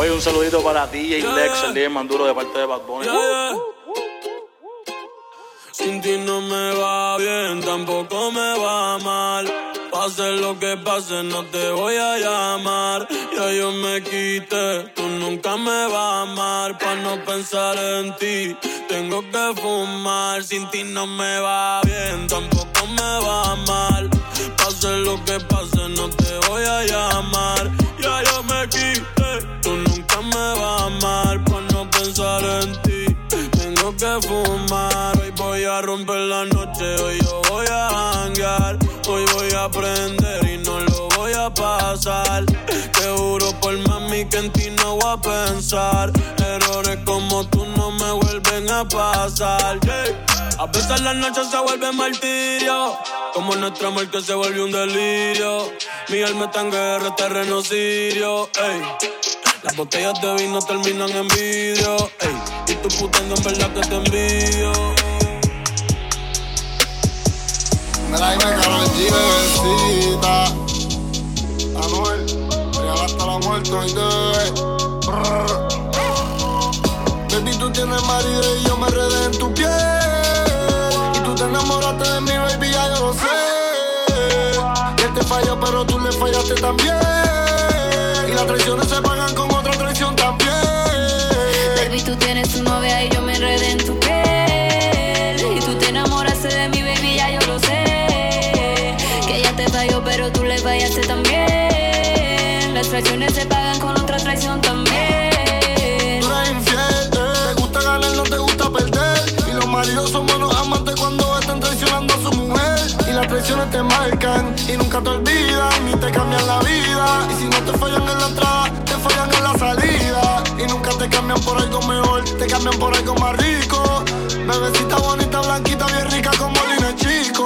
Oye, un saludito para DJ Lex, el DJ Manduro de parte de Bad Bunny. Sin ti no me va bien, tampoco me va mal. Pase lo que pase, no te voy a llamar. Ya yo me quité, tú nunca me vas a amar. Pa' no pensar en ti, tengo que fumar. Sin ti no me va bien, tampoco me va mal. Pase lo que pase, no te voy a llamar. Ya yo me quité, Hoy voy a romper la noche, hoy yo voy a hangar. Hoy voy a aprender y no lo voy a pasar. Te juro por mami que en ti no voy a pensar. Errores como tú no me vuelven a pasar. A veces la noche se vuelve martirio. Como nuestro amor que se vuelve un delirio. Mi alma está en guerra, terreno sirio. Las botellas de vino terminan en vidrio. Ey, y tú putando en verdad que te envidio. Mira, dime Karol G, bebecita. Real hasta la muerte hoy te Baby, tú tienes marido y yo me redé en tu piel. Y tú te enamoraste de mí, baby, ya yo lo sé. Que te falló, pero tú le fallaste también. Y las traiciones se pagan con y yo me enredé en tu piel. Y tú te enamoraste de mi baby, ya yo lo sé. Que ella te falló, pero tú le fallaste también. Las traiciones se pagan con otra traición también. Tú eres infiel, te gusta ganar, no te gusta perder. Y los maridos son buenos amantes cuando están traicionando a su mujer. Y las traiciones te marcan y nunca te olvidan, ni te cambian la vida. Y si no te fallan en la entrada, cambian por algo mejor, te cambian por algo más rico. Bebecita bonita, blanquita, bien rica como Lina Chico.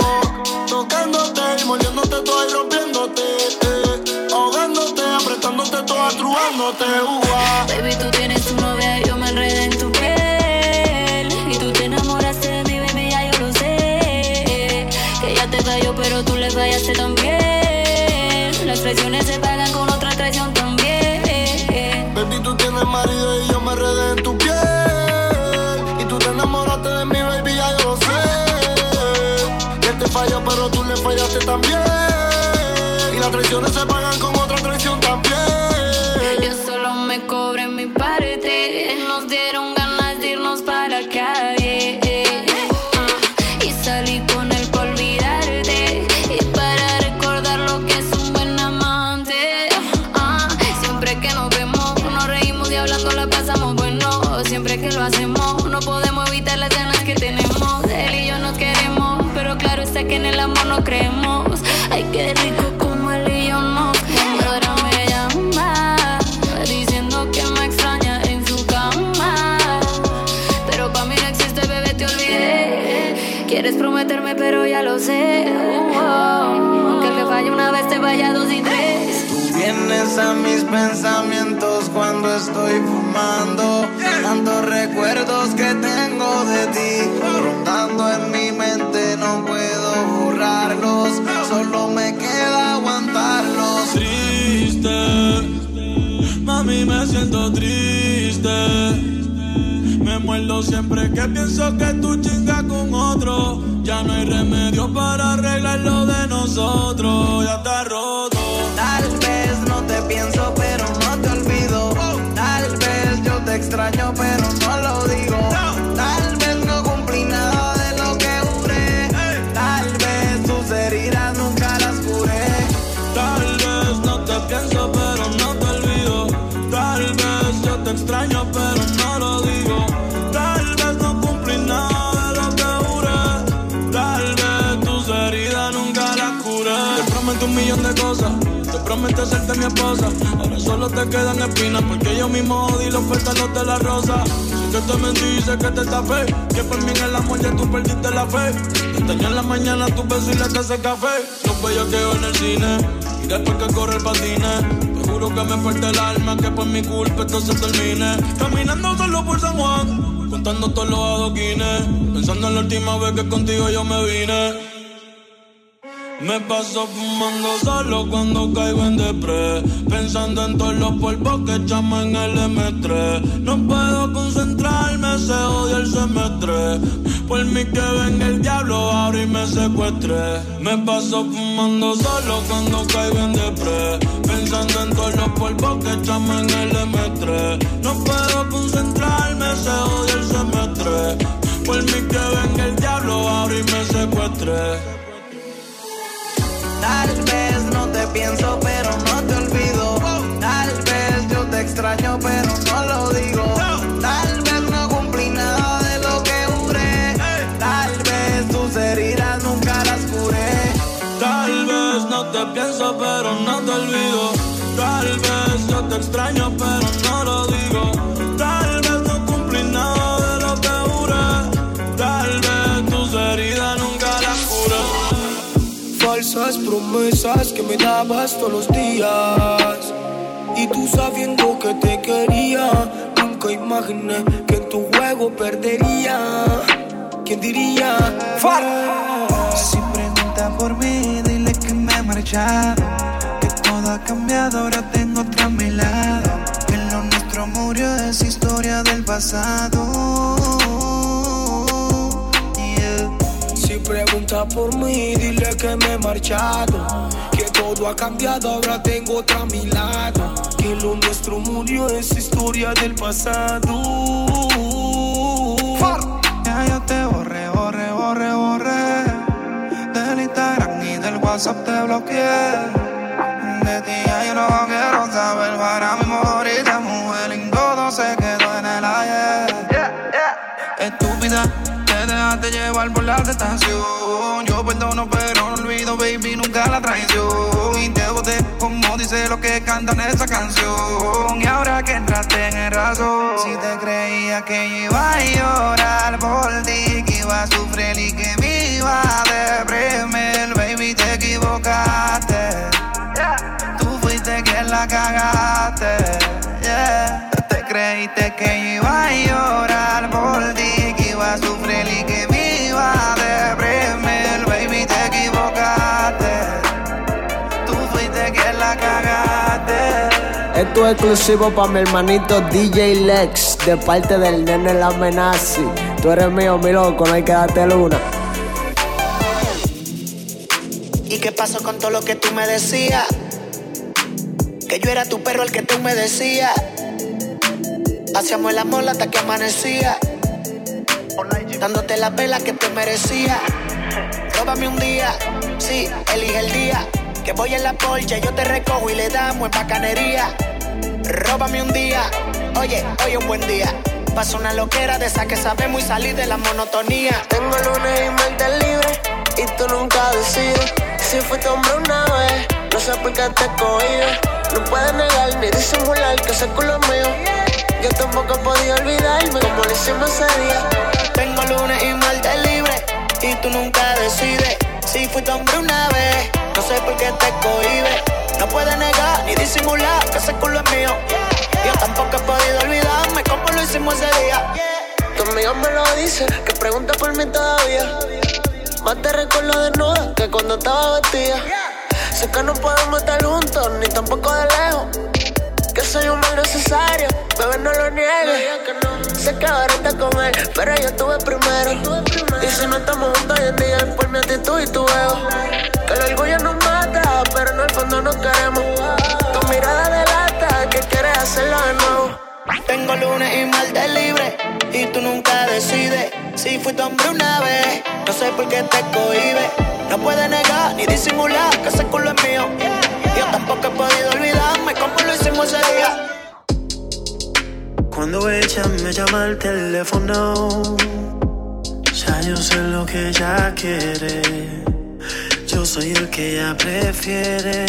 Tocándote y moliéndote toda y rompiéndote. Eh, ahogándote, apretándote toda, truándote. Baby, tú tienes tu novia y yo me enredé en tu piel. Y tú te enamoraste de mi baby, ya yo lo sé. Que ella te falló, pero tú le fallaste también. Las traiciones se pagan pero tú le fallaste también. Y las traiciones se pagan con estoy fumando. Tantos recuerdos que tengo de ti. Rondando en mi mente, no puedo borrarlos. Solo me queda aguantarlos. Triste, mami, me siento triste. Me muerdo siempre que pienso que tú chingas con otro. Ya no hay remedio para arreglar lo de nosotros. Ya está roto. Tal vez no te pienso, Te prometo hacerte mi esposa. Ahora solo te quedan espinas porque yo mismo odio los pétalos de la rosa. Si que te mentí, sé que te tapé. Que por mí en el amor ya tú perdiste la fe. Te en la mañana tu beso y le te hace café. Los bellaqueo en el cine. Y después que corre el patine. Te juro que me parte el alma. Que por mi culpa esto se termine. Caminando solo por San Juan. Contando todos los adoquines. Pensando en la última vez que contigo yo me vine. Me paso fumando solo cuando caigo en depre Pensando en todos los polvos que echamos en el M3 No puedo concentrarme, se odia el semestre Por mí que venga el diablo ahora y me secuestre. Me paso fumando solo cuando caigo en depre Pensando en todos los polvos que echamos en el M3 No puedo concentrarme, se odia el semestre Por mí que venga el diablo ahora y me secuestre Tal vez no te pienso, pero no te olvido. Tal vez yo te extraño, pero falsas promesas que me dabas todos los días. Y tú sabiendo que te quería, nunca imaginé que en tu juego perdería. ¿Quién diría? Si pregunta por mí, dile que me he marchado. Que todo ha cambiado, ahora tengo otra a mi lado. Que lo nuestro murió es historia del pasado. Pregunta por mí, dile que me he marchado. Que todo ha cambiado, ahora tengo otra a mi lado. Que lo nuestro murió es historia del pasado. Ya yo te borré, borré, borré, borré. Del Instagram y del WhatsApp te bloqueé. De ti ya yo no quiero saber para mi morirte, te llevar por la tentación. Yo perdono, pero no olvido, baby, nunca la traición. Y te boté como dice lo que cantan esa canción. Y ahora que entraste en el razón, si te creía que iba a llorar por ti, que iba a sufrir y que me iba a deprimir, baby, te equivocaste. Tú fuiste quien la cagaste. Te creíste que iba a llorar Exclusivo para mi hermanito DJ Lex, de parte del nene La Amenazi. Tú eres mío, mi loco, no hay que darte luna. ¿Y qué pasó con todo lo que tú me decías? Que yo era tu perro el que tú me decías. Hacíamos el amor hasta que amanecía dándote la vela que te merecía. Róbame un día, sí, elige el día. Que voy en la polcha, yo te recojo y le damos en bacanería. Róbame un día, oye, hoy un buen día. Paso una loquera de esa que sabemos y salir de la monotonía. Tengo lunes y martes libre y tú nunca decides. Si fuiste hombre una vez, no sé por qué te cohibes. No puedes negar ni disimular que ese culo mío. Yo tampoco podía olvidarme como lo hicimos ese día. Tengo lunes y martes libre y tú nunca decides. Si fuiste hombre una vez, no sé por qué te cohibes. No puedes negar ni disimular que ese culo es mío. Yo tampoco he podido olvidarme como lo hicimos ese día. Tu amiga me lo dice, que pregunta por mí todavía. Más te recuerdo desnuda que cuando estaba vestida. Sé que no podemos estar juntos, ni tampoco de lejos. Que soy un mal necesario, bebé no lo niegues. Sé que ahora está con él, pero yo estuve primero. Y si no estamos juntos hoy en día es por mi actitud y tu ego. Que el orgullo nos mata, pero en el fondo nos queremos. Tu mirada delata que quieres hacerlo de nuevo. Tengo lunes y martes libre y tú nunca decides. Si fuiste hombre una vez, no sé por qué te cohibes. No puedes negar ni disimular que ese culo es mío. Yo tampoco he podido olvidarme como lo hicimos ese día. Cuando ella me llama al teléfono, ya yo sé lo que ella quiere. Yo soy el que ella prefiere,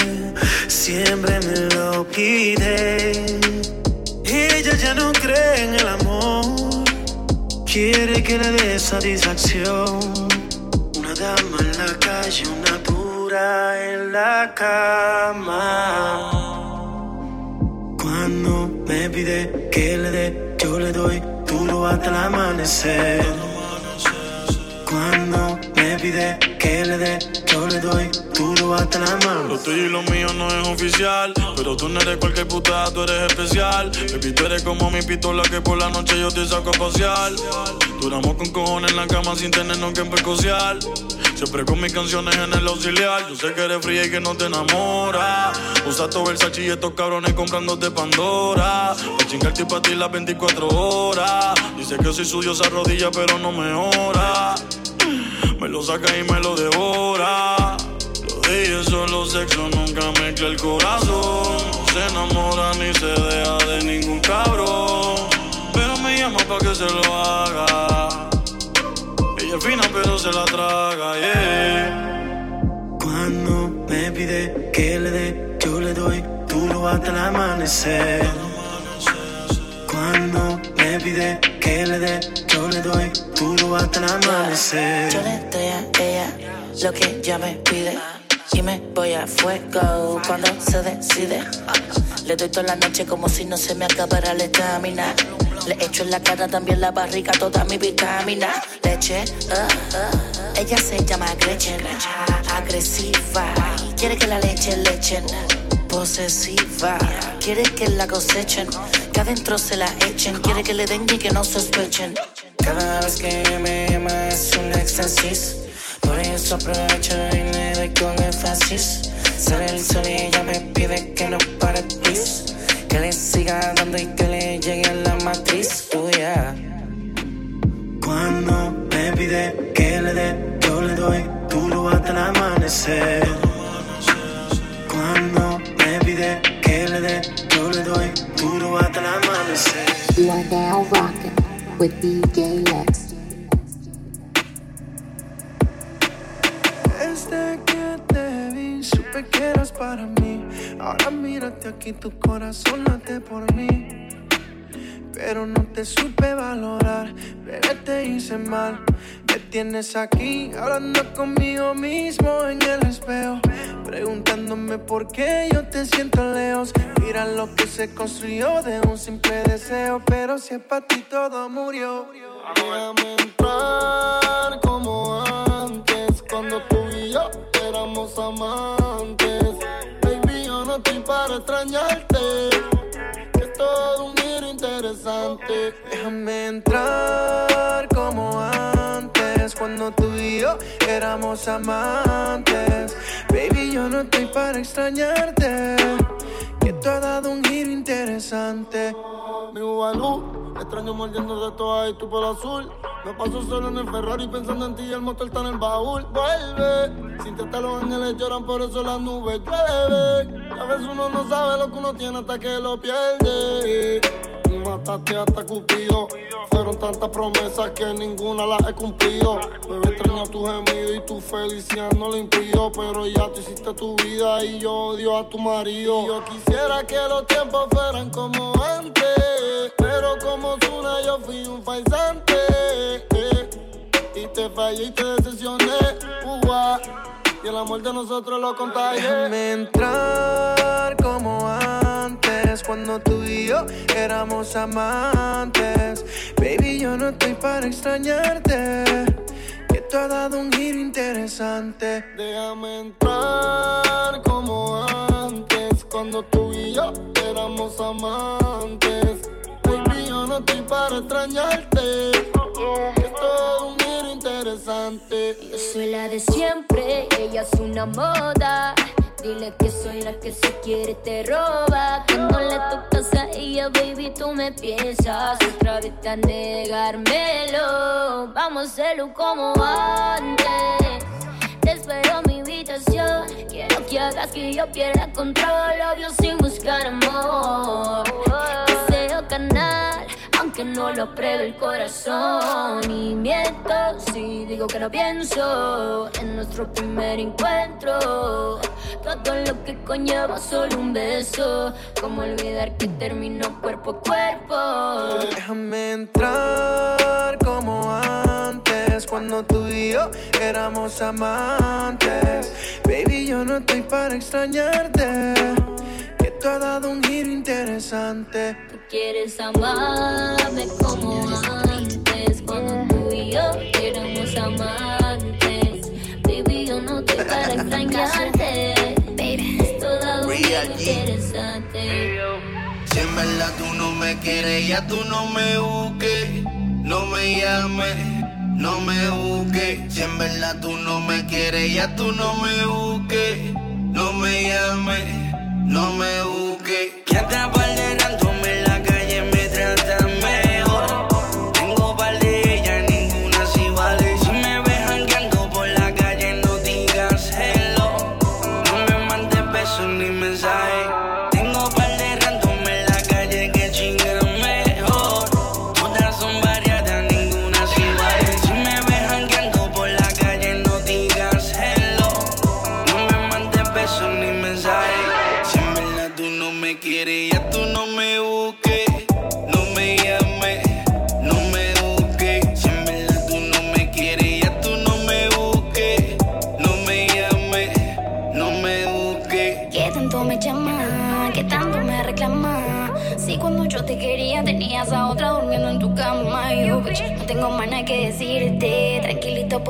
siempre me lo pide. Ella ya no cree en el amor, quiere que le dé satisfacción. Una dama en la calle, una en la cama. Cuando me pide que le dé, yo le doy duro hasta el amanecer. Cuando me pide que le dé, yo le doy duro hasta la mano. Lo tuyo y lo mío no es oficial, pero tú no eres cualquier puta, tú eres especial. Baby, tú eres como mi pistola que por la noche yo te saco a pasear. Duramos con cojones en la cama sin tenernos que empecociar. Siempre con mis canciones en el auxiliar. Yo sé que eres fría y que no te enamora. Usa todo el y estos cabrones comprándote Pandora. Pa' chingarte y ti las 24 horas. Dice que soy suyo esa rodilla, pero no me ora. Me lo saca y me lo devora. Lo de ella solo sexo, nunca mezcla el corazón. No se enamora ni se deja de ningún cabrón. Pero me llama pa' que se lo haga. Ella es fina, pero se la traga, yeah. Cuando me pide que le dé, yo le doy duro hasta el amanecer. Cuando me pide que le dé, yo le doy duro hasta el amanecer. Yo le doy a ella lo que ella me pide. Y me voy a fuego cuando se decide. Le doy toda la noche como si no se me acabara la estamina. Le echo en la cara también la barriga toda mi vitamina. Leche, ah, ah. ella se llama Gretchen, agresiva. Quiere que la leche le echen. Posesiva, quiere que la cosechen, que adentro se la echen, quiere que le den y que no sospechen. Cada vez que me llama es un éxtasis, por eso aprovecho y le doy con énfasis. Sale el sol y ella me pide que no pare, please. Que le siga dando y que le llegue la matriz, yeah. Cuando me pide que le dé, yo le doy duro hasta el amanecer. Cuando me pide que le dé, yo le doy duro hasta el amanecer. You are now rocking with DJ Lex. Desde que te vi, supe que eras para mí. Ahora mírate aquí, tu corazón late por mí. Pero no te supe valorar, bebé, te hice mal. Me tienes aquí, hablando conmigo mismo en el espejo. Preguntándome por qué yo te siento lejos. Mira lo que se construyó de un simple deseo. Pero si es para ti todo murió. Déjame entrar como antes, cuando tú y yo éramos amantes. Baby, yo no estoy para extrañarte, Déjame entrar como antes, cuando tú y yo éramos amantes. Baby, yo no estoy para extrañarte, que tú has dado un giro interesante. Mi Ubalú, extraño mordiendo de toda y tu pelo azul. Me paso solo en el Ferrari pensando en ti y el motor está en el baúl. Vuelve, sin que los ángeles lloran, por eso las nubes llueven. A veces uno no sabe lo que uno tiene hasta que lo pierde. Mataste hasta Cupido. Fueron tantas promesas que ninguna las he cumplido. Bebé extraño tu gemido y tu felicidad no lo impido. Pero ya tú hiciste tu vida y yo odio a tu marido. Yo quisiera que los tiempos fueran como antes. Pero como Zuna yo fui un faisante. eh. Y te fallé y te decepcioné. Y el amor de nosotros lo contagié. Déjame entrar como antes, cuando tú y yo éramos amantes. Baby, yo no estoy para extrañarte, que tú has dado un giro interesante. Déjame entrar como antes, cuando tú y yo éramos amantes. Baby, yo no estoy para extrañarte, que es todo un giro interesante. Yo soy la de siempre, ella es una moda. Dile que soy la que se quiere te roba. Cuando le tocas a ella, baby, tú me piensas otra vez a negármelo. Vamos a hacerlo como antes. Te espero en mi habitación. Quiero que hagas que yo pierda control. Obvio sin buscar amor. Deseo canal, aunque no lo apruebe el corazón. Y miento si digo que no pienso en nuestro primer encuentro. Todo lo que conlleva solo un beso. Como olvidar que terminó cuerpo a cuerpo. Déjame entrar como antes, cuando tú y yo éramos amantes. Baby, yo no estoy para extrañarte, has dado un giro interesante. Tú quieres amarme como antes, cuando tú y yo éramos amantes. extrañarte. Baby, es todo muy interesante. Si en verdad tú no me quieres, ya tú no me busques, no me llames, no me busques. Si en verdad tú no me quieres, ya tú no me busques, no me llames, no me busques. Que atrapar de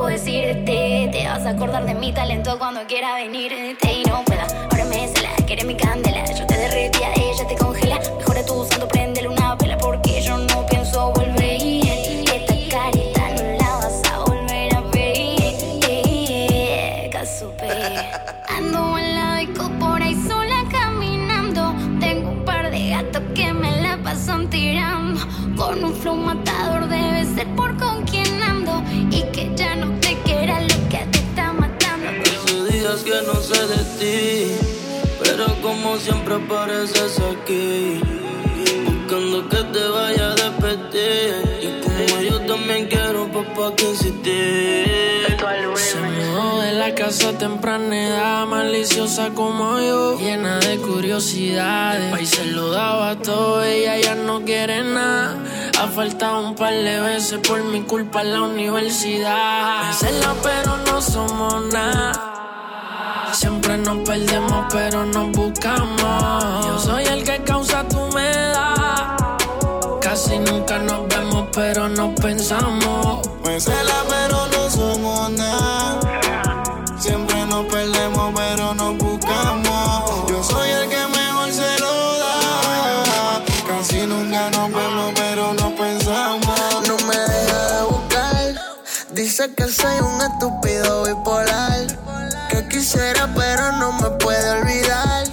decirte. Te vas a acordar de mi talento cuando quiera venirte. Y no pueda, ahora me cela, que eres mi candela. Yo te derretía, ella te congela. Mejor tú santo, prendele una vela porque yo no pienso volver. Esta carita no la vas a volver a ver. Casupe. Ando en la disco por ahí sola caminando. Tengo un par de gatos que me la pasan tirando. Con un flow matador debe ser por con quien ando. Y que sé de ti, pero como siempre apareces aquí, buscando que te vaya a despedir. Y como yo también quiero, papá, que insistir. Se mudó de la casa temprana edad, maliciosa como yo, llena de curiosidades. Pa' y se lo daba todo, ella ya no quiere nada. Ha faltado un par de veces por mi culpa en la universidad. Hacerla, pero no somos nada. Siempre nos perdemos, pero nos buscamos. Yo soy el que causa tu humedad. Casi nunca nos vemos, pero nos pensamos. Me cela, pero no somos nada. Siempre nos perdemos, pero nos buscamos. Yo soy el que mejor se lo da. Casi nunca nos vemos, pero nos pensamos. No me deja de buscar. Dice que soy un estúpido bipolar. Quisiera, pero no me puede olvidar.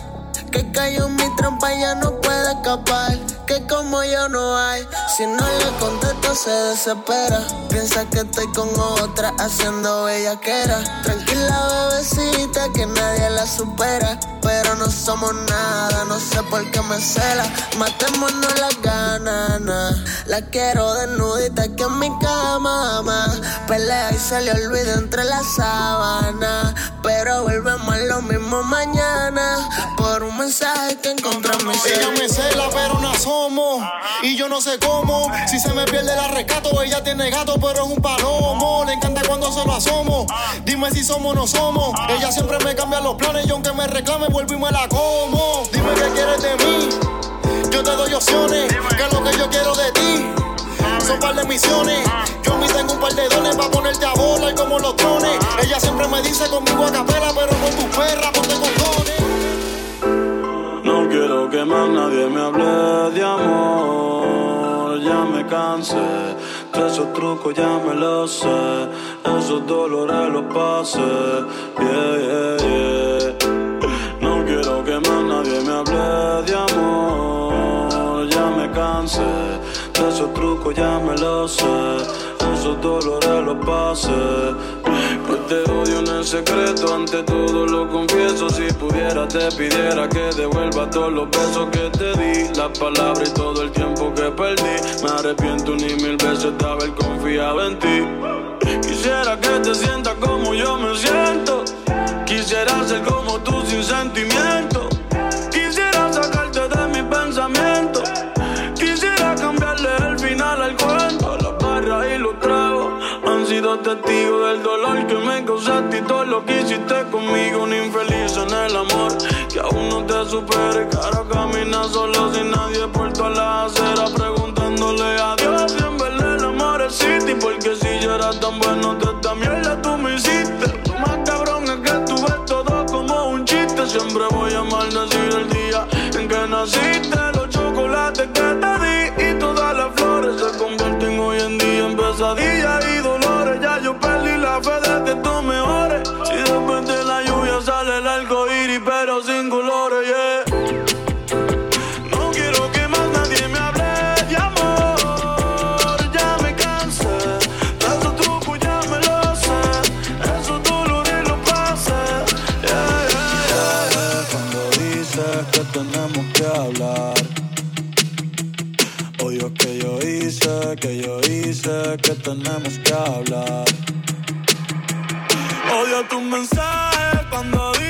Que cayó en mi trampa y ya no puede escapar. Que como yo no hay. Si no le contesto, se desespera. Piensa que estoy con otra haciendo bellaquera. Tranquila, bebecita, que nadie la supera. Pero no somos nada, no sé por qué me cela. Matémonos las ganas. La quiero desnudita aquí en mi cama, ma. Pelea y se le olvida entre las sábanas. Pero volvemos a lo mismo mañana. Por un mensaje que encontré en mi Ella me cela, pero no Y yo no sé cómo. Si se me pierde la rescato, ella tiene gato, pero es un palomo. Le encanta cuando se lo asomo. Dime si somos o no somos. Ella siempre me cambia los planes. Y aunque me reclame, vuelvo y me la como. Dime qué quieres de mí. Yo te doy opciones. Que es lo que yo quiero de ti. Son par de misiones. Yo me tengo un par de dones para ponerte a volar como los drones. Ella siempre me dice conmigo a capela, pero con tu perra que más nadie me hable de amor. Ya me cansé. De esos trucos ya me los sé. Esos dolores los pasé. Yeah, yeah, yeah. No quiero que más nadie me hable de amor. Ya me cansé. De esos trucos ya me los sé. Esos dolores los pasé. Te odio en el secreto, ante todo lo confieso. Si pudiera, te pidiera que devuelva todos los besos que te di. Las palabras y todo el tiempo que perdí. Me arrepiento ni mil veces de haber confiado en ti. Quisiera que te sientas como yo me siento. Quisiera ser como tú sin sentimiento. Del dolor que me causaste y todo lo que hiciste conmigo. Un infeliz en el amor que aún no te supere. Ahora camina solo sin nadie por toda la acera preguntándole a Dios si en verdad el amor existe. Porque si yo era tan bueno, Tu mensaje cuando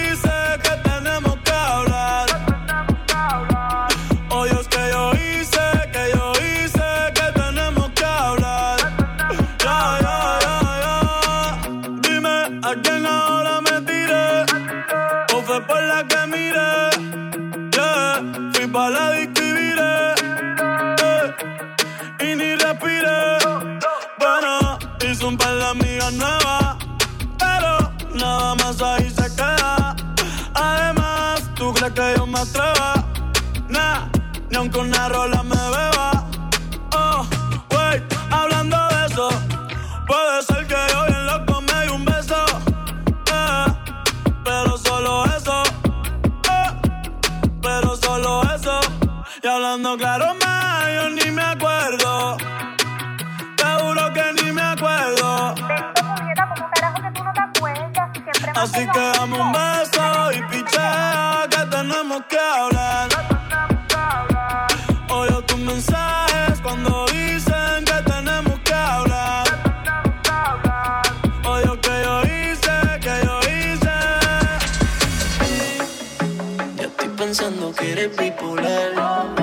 eres bipolar.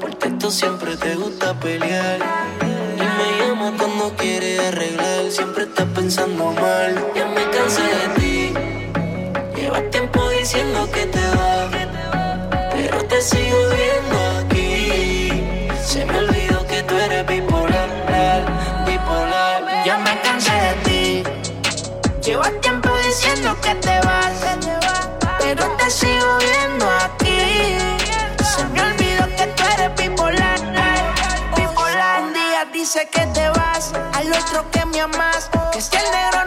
Porque esto siempre te gusta pelear. Y me llamas cuando quieres arreglar. Siempre estás pensando mal. Ya me cansé de ti. Llevas tiempo diciendo que te vas. Pero te sigo viendo aquí. Se me olvidó que tú eres bipolar. Bipolar. Ya me cansé de ti. Llevas tiempo diciendo que te vas, pero te sigo al otro que me amas. Que si el negro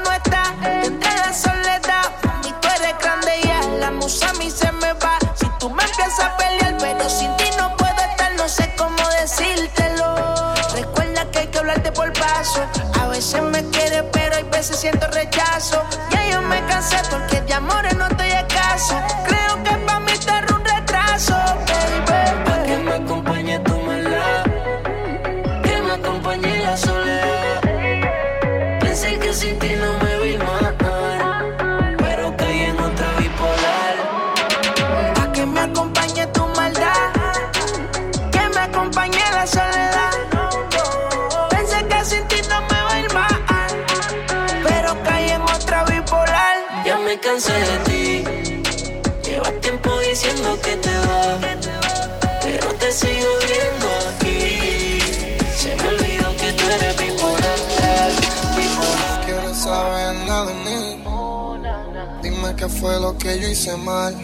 fue lo que yo hice mal.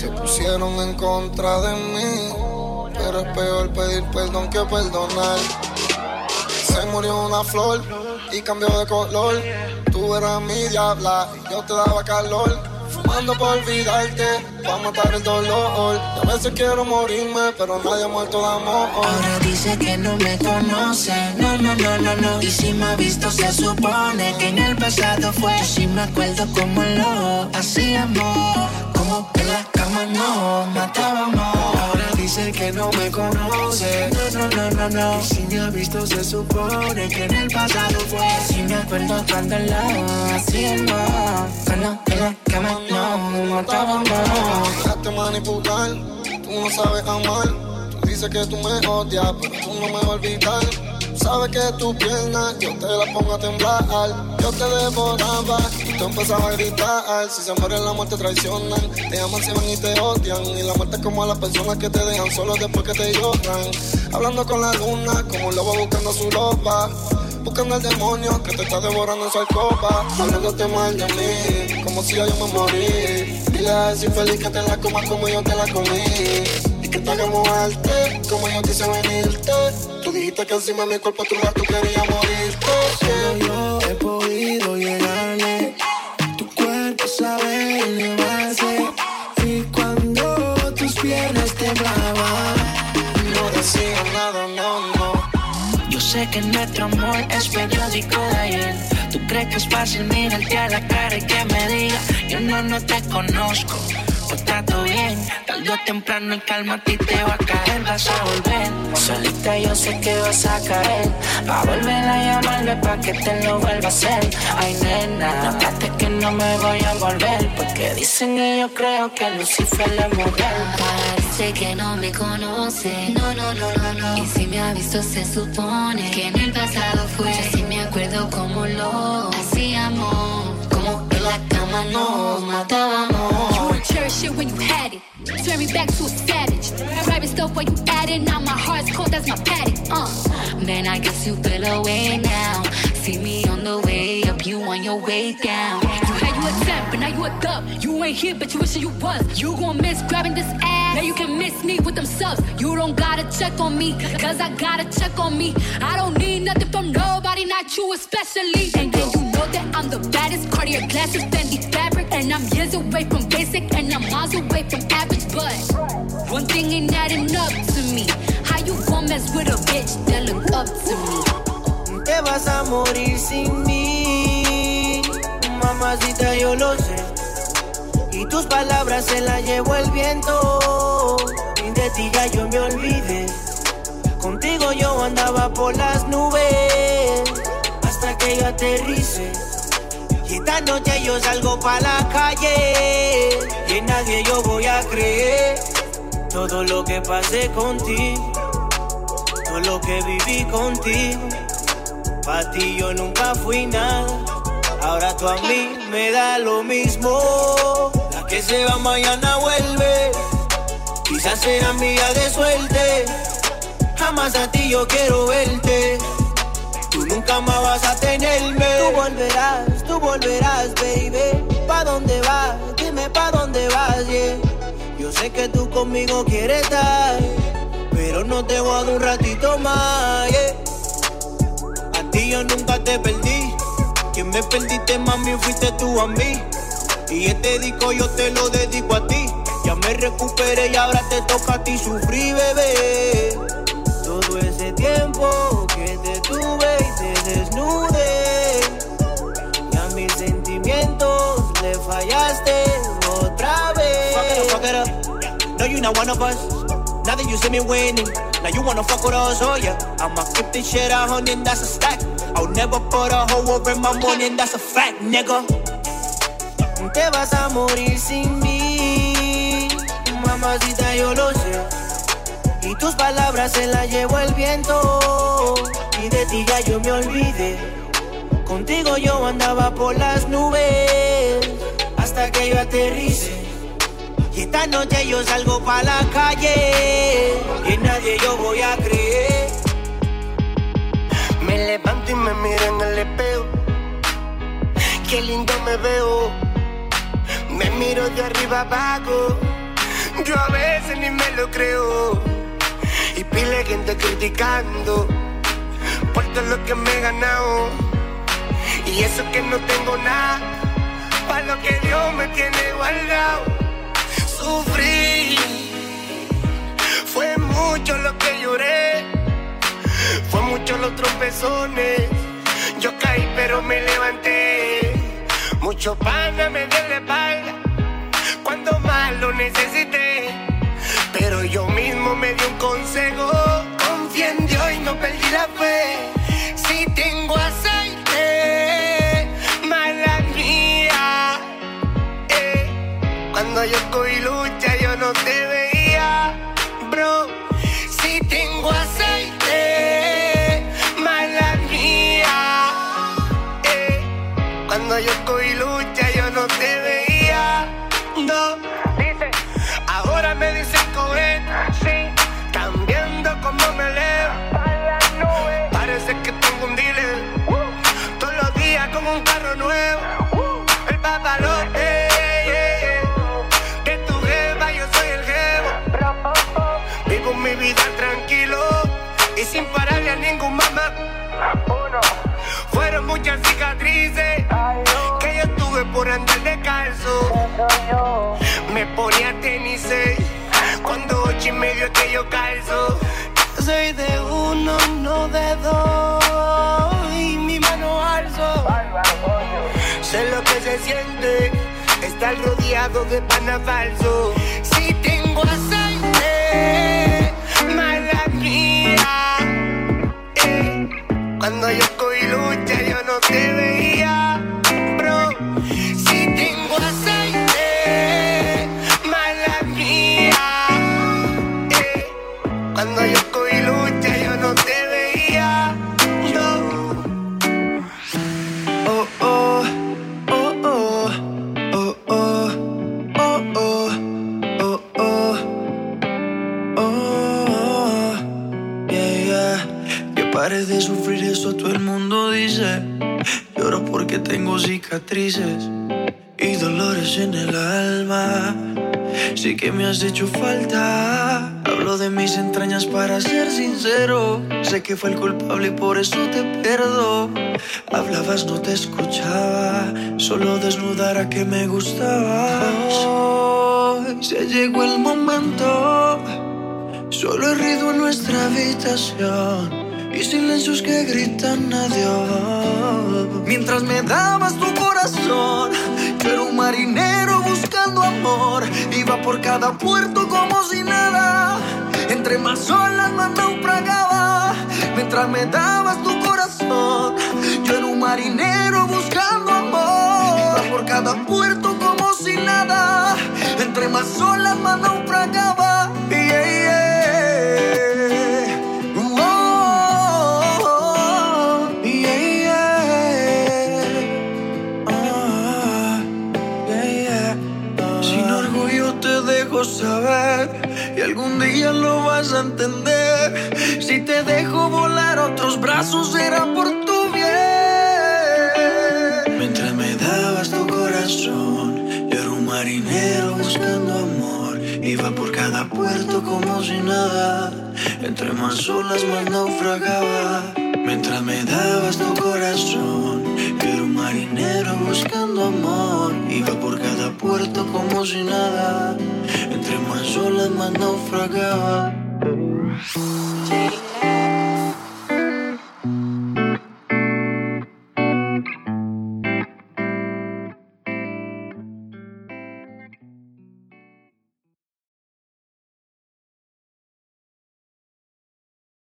Te pusieron en contra de mí. Pero es peor pedir perdón que perdonar. Se murió una flor y cambió de color. Tú eras mi diabla yo te daba calor. Fumando para olvidarte, para matar el dolor. Y a veces quiero morirme, pero nadie ha muerto de amor. Ahora dice que no me conoce, no, no, no, no, no. Y si me ha visto, se supone que en el pasado fue. Yo sí me acuerdo como lo hacíamos, como en la cama no matábamos. Dice que no me conoce, no, no, no, no, no. Y si me ha visto, se supone que en el pasado fue. Sí me acuerdo cuando lo hacíamos, cuando en la cama no matábamos. Dejaste manipular, tú no sabes amar. Tú dices que tú me odias, pero tú no me vas a olvidar. Sabes que tu pierna yo te la pongo a temblar. Yo te devoraba y tú empezabas a gritar. Si se mueren, la muerte traicionan. Te aman, se van y te odian. Y la muerte es como a las personas que te dejan solo después que te lloran. Hablando con la luna, como un lobo buscando su ropa. Buscando al demonio que te está devorando en su alcoba. Hablándote mal de mí, como si yo me morí. Dile a ese infeliz que te la comas como yo te la comí. Y que como yo quise venirte. Tú dijiste que encima de mi cuerpo tu tú querías morirte. Solo yo he podido llegarle. Tu cuerpo sabe elevarse. Y cuando tus piernas temblaban, No decía nada, no, no. Yo sé que nuestro amor es periódico de ayer. Tú crees que es fácil mirarte a la cara y que me diga, yo no, no te conozco. Pues trato bien, tarde o temprano el calma a ti te va a caer, vas a volver. Mamacita, yo sé que vas a caer. Pa' volver a llamarme pa' que te lo vuelva a hacer. Ay, nena, notaste que no me voy a volver. Porque dicen y yo creo que Lucifer la mujer. Parece que no me conoce. No, no, no, no, no. Y si me ha visto, se supone You would cherish it when you had it. Turn me back to a savage. Private stuff where you at it. Now my heart's cold, that's my paddock. Uh. Man, I guess you feel away now. See me on the way up, you on your way down. You had you a temp, but now you a dub. You ain't here, but you wishing you was. You gon' miss grabbing this ass. Now you can miss me with them subs. You don't gotta check on me, cause I gotta check on me. I don't need nothing from nobody, not you especially. And then you know that I'm the baddest. Cartier glasses, Fendi fabric. And I'm years away from basic, and I'm miles away from average. But one thing ain't adding up to me. How you gon' mess with a bitch that look up to me? Te vas a morir sin mí, mamacita, yo lo sé. Y tus palabras se las llevó el viento. Y de ti ya yo me olvidé. Contigo yo andaba por las nubes. Que yo aterrice. Y esta noche yo salgo pa' la calle. Y en nadie yo voy a creer. Todo lo que pasé contigo. Todo lo que viví contigo. Pa' ti yo nunca fui nada. Ahora tú a mí me da lo mismo. La que se va mañana vuelve. Quizás será mía de suerte. Jamás a ti yo quiero verte. Nunca más vas a tenerme. Tú volverás, tú volverás, baby. ¿Pa dónde vas? Dime pa dónde vas, yeah. Yo sé que tú conmigo quieres estar. Pero no te voy a dar un ratito más, yeah. A ti yo nunca te perdí. Quien me perdiste, mami, fuiste tú a mí. Y este disco yo te lo dedico a ti. Ya me recuperé y ahora te toca a ti sufrir, bebé. Todo ese tiempo te desnudé. Y a mis sentimientos le fallaste otra vez. Fuck it up, fuck it up. No, you not one of us. Now that you see me winning, now you wanna fuck with us, oh yeah. I'ma keep this shit a hundred, that's a stack. I'll never put a hoe over my money, and that's a fact, nigga. Te vas a morir sin mí, mamacita, yo lo sé. Y tus palabras se las llevó el viento. De ti ya yo me olvidé. Contigo yo andaba por las nubes. Hasta que yo aterrice. Y esta noche yo salgo pa' la calle. Y nadie yo voy a creer. Me levanto y me miro en el espejo. Qué lindo me veo. Me miro de arriba abajo. Yo a veces ni me lo creo. Y pile gente criticando por todo lo que me he ganado. Y eso que no tengo nada. Para lo que Dios me tiene guardado. Sufrí. Fue mucho lo que lloré. Fue mucho los tropezones. Yo caí pero me levanté. Mucho pana me dio la espalda. Cuando más lo necesité. Pero yo mismo me di un consejo. Si tengo aceite, mala mía. Eh, Cuando yo mamá. Fueron muchas cicatrices que yo tuve por andar descalzo. Me ponía tenis seis, cuando ocho y medio es que yo calzo. Yo soy de uno, no de dos. Y mi mano alzo. Sé lo que se siente estar rodeado de pana falso. Si tengo aceite, Que pare de sufrir eso todo el mundo dice. Lloro porque tengo cicatrices y dolores en el alma. Sí que me has hecho falta. Hablo de mis entrañas para ser sincero. Sé que fue el culpable y por eso te perdo. Hablabas, no te escuchaba. Solo desnudar a que me gustabas. Hoy se llegó el momento. Solo he ruido en nuestra habitación. Y silencios que gritan adiós. Mientras me dabas tu corazón, yo era un marinero buscando amor. Iba por cada puerto como si nada. Entre más olas más naufragaba. Mientras me dabas tu corazón, yo era un marinero buscando amor. Iba por cada puerto como si nada. Entre más olas más naufragaba. Yeah, yeah. Olas más naufragaba. Mientras me dabas tu corazón, era un marinero buscando amor. Iba por cada puerto como si nada. Entre más olas más naufragaba.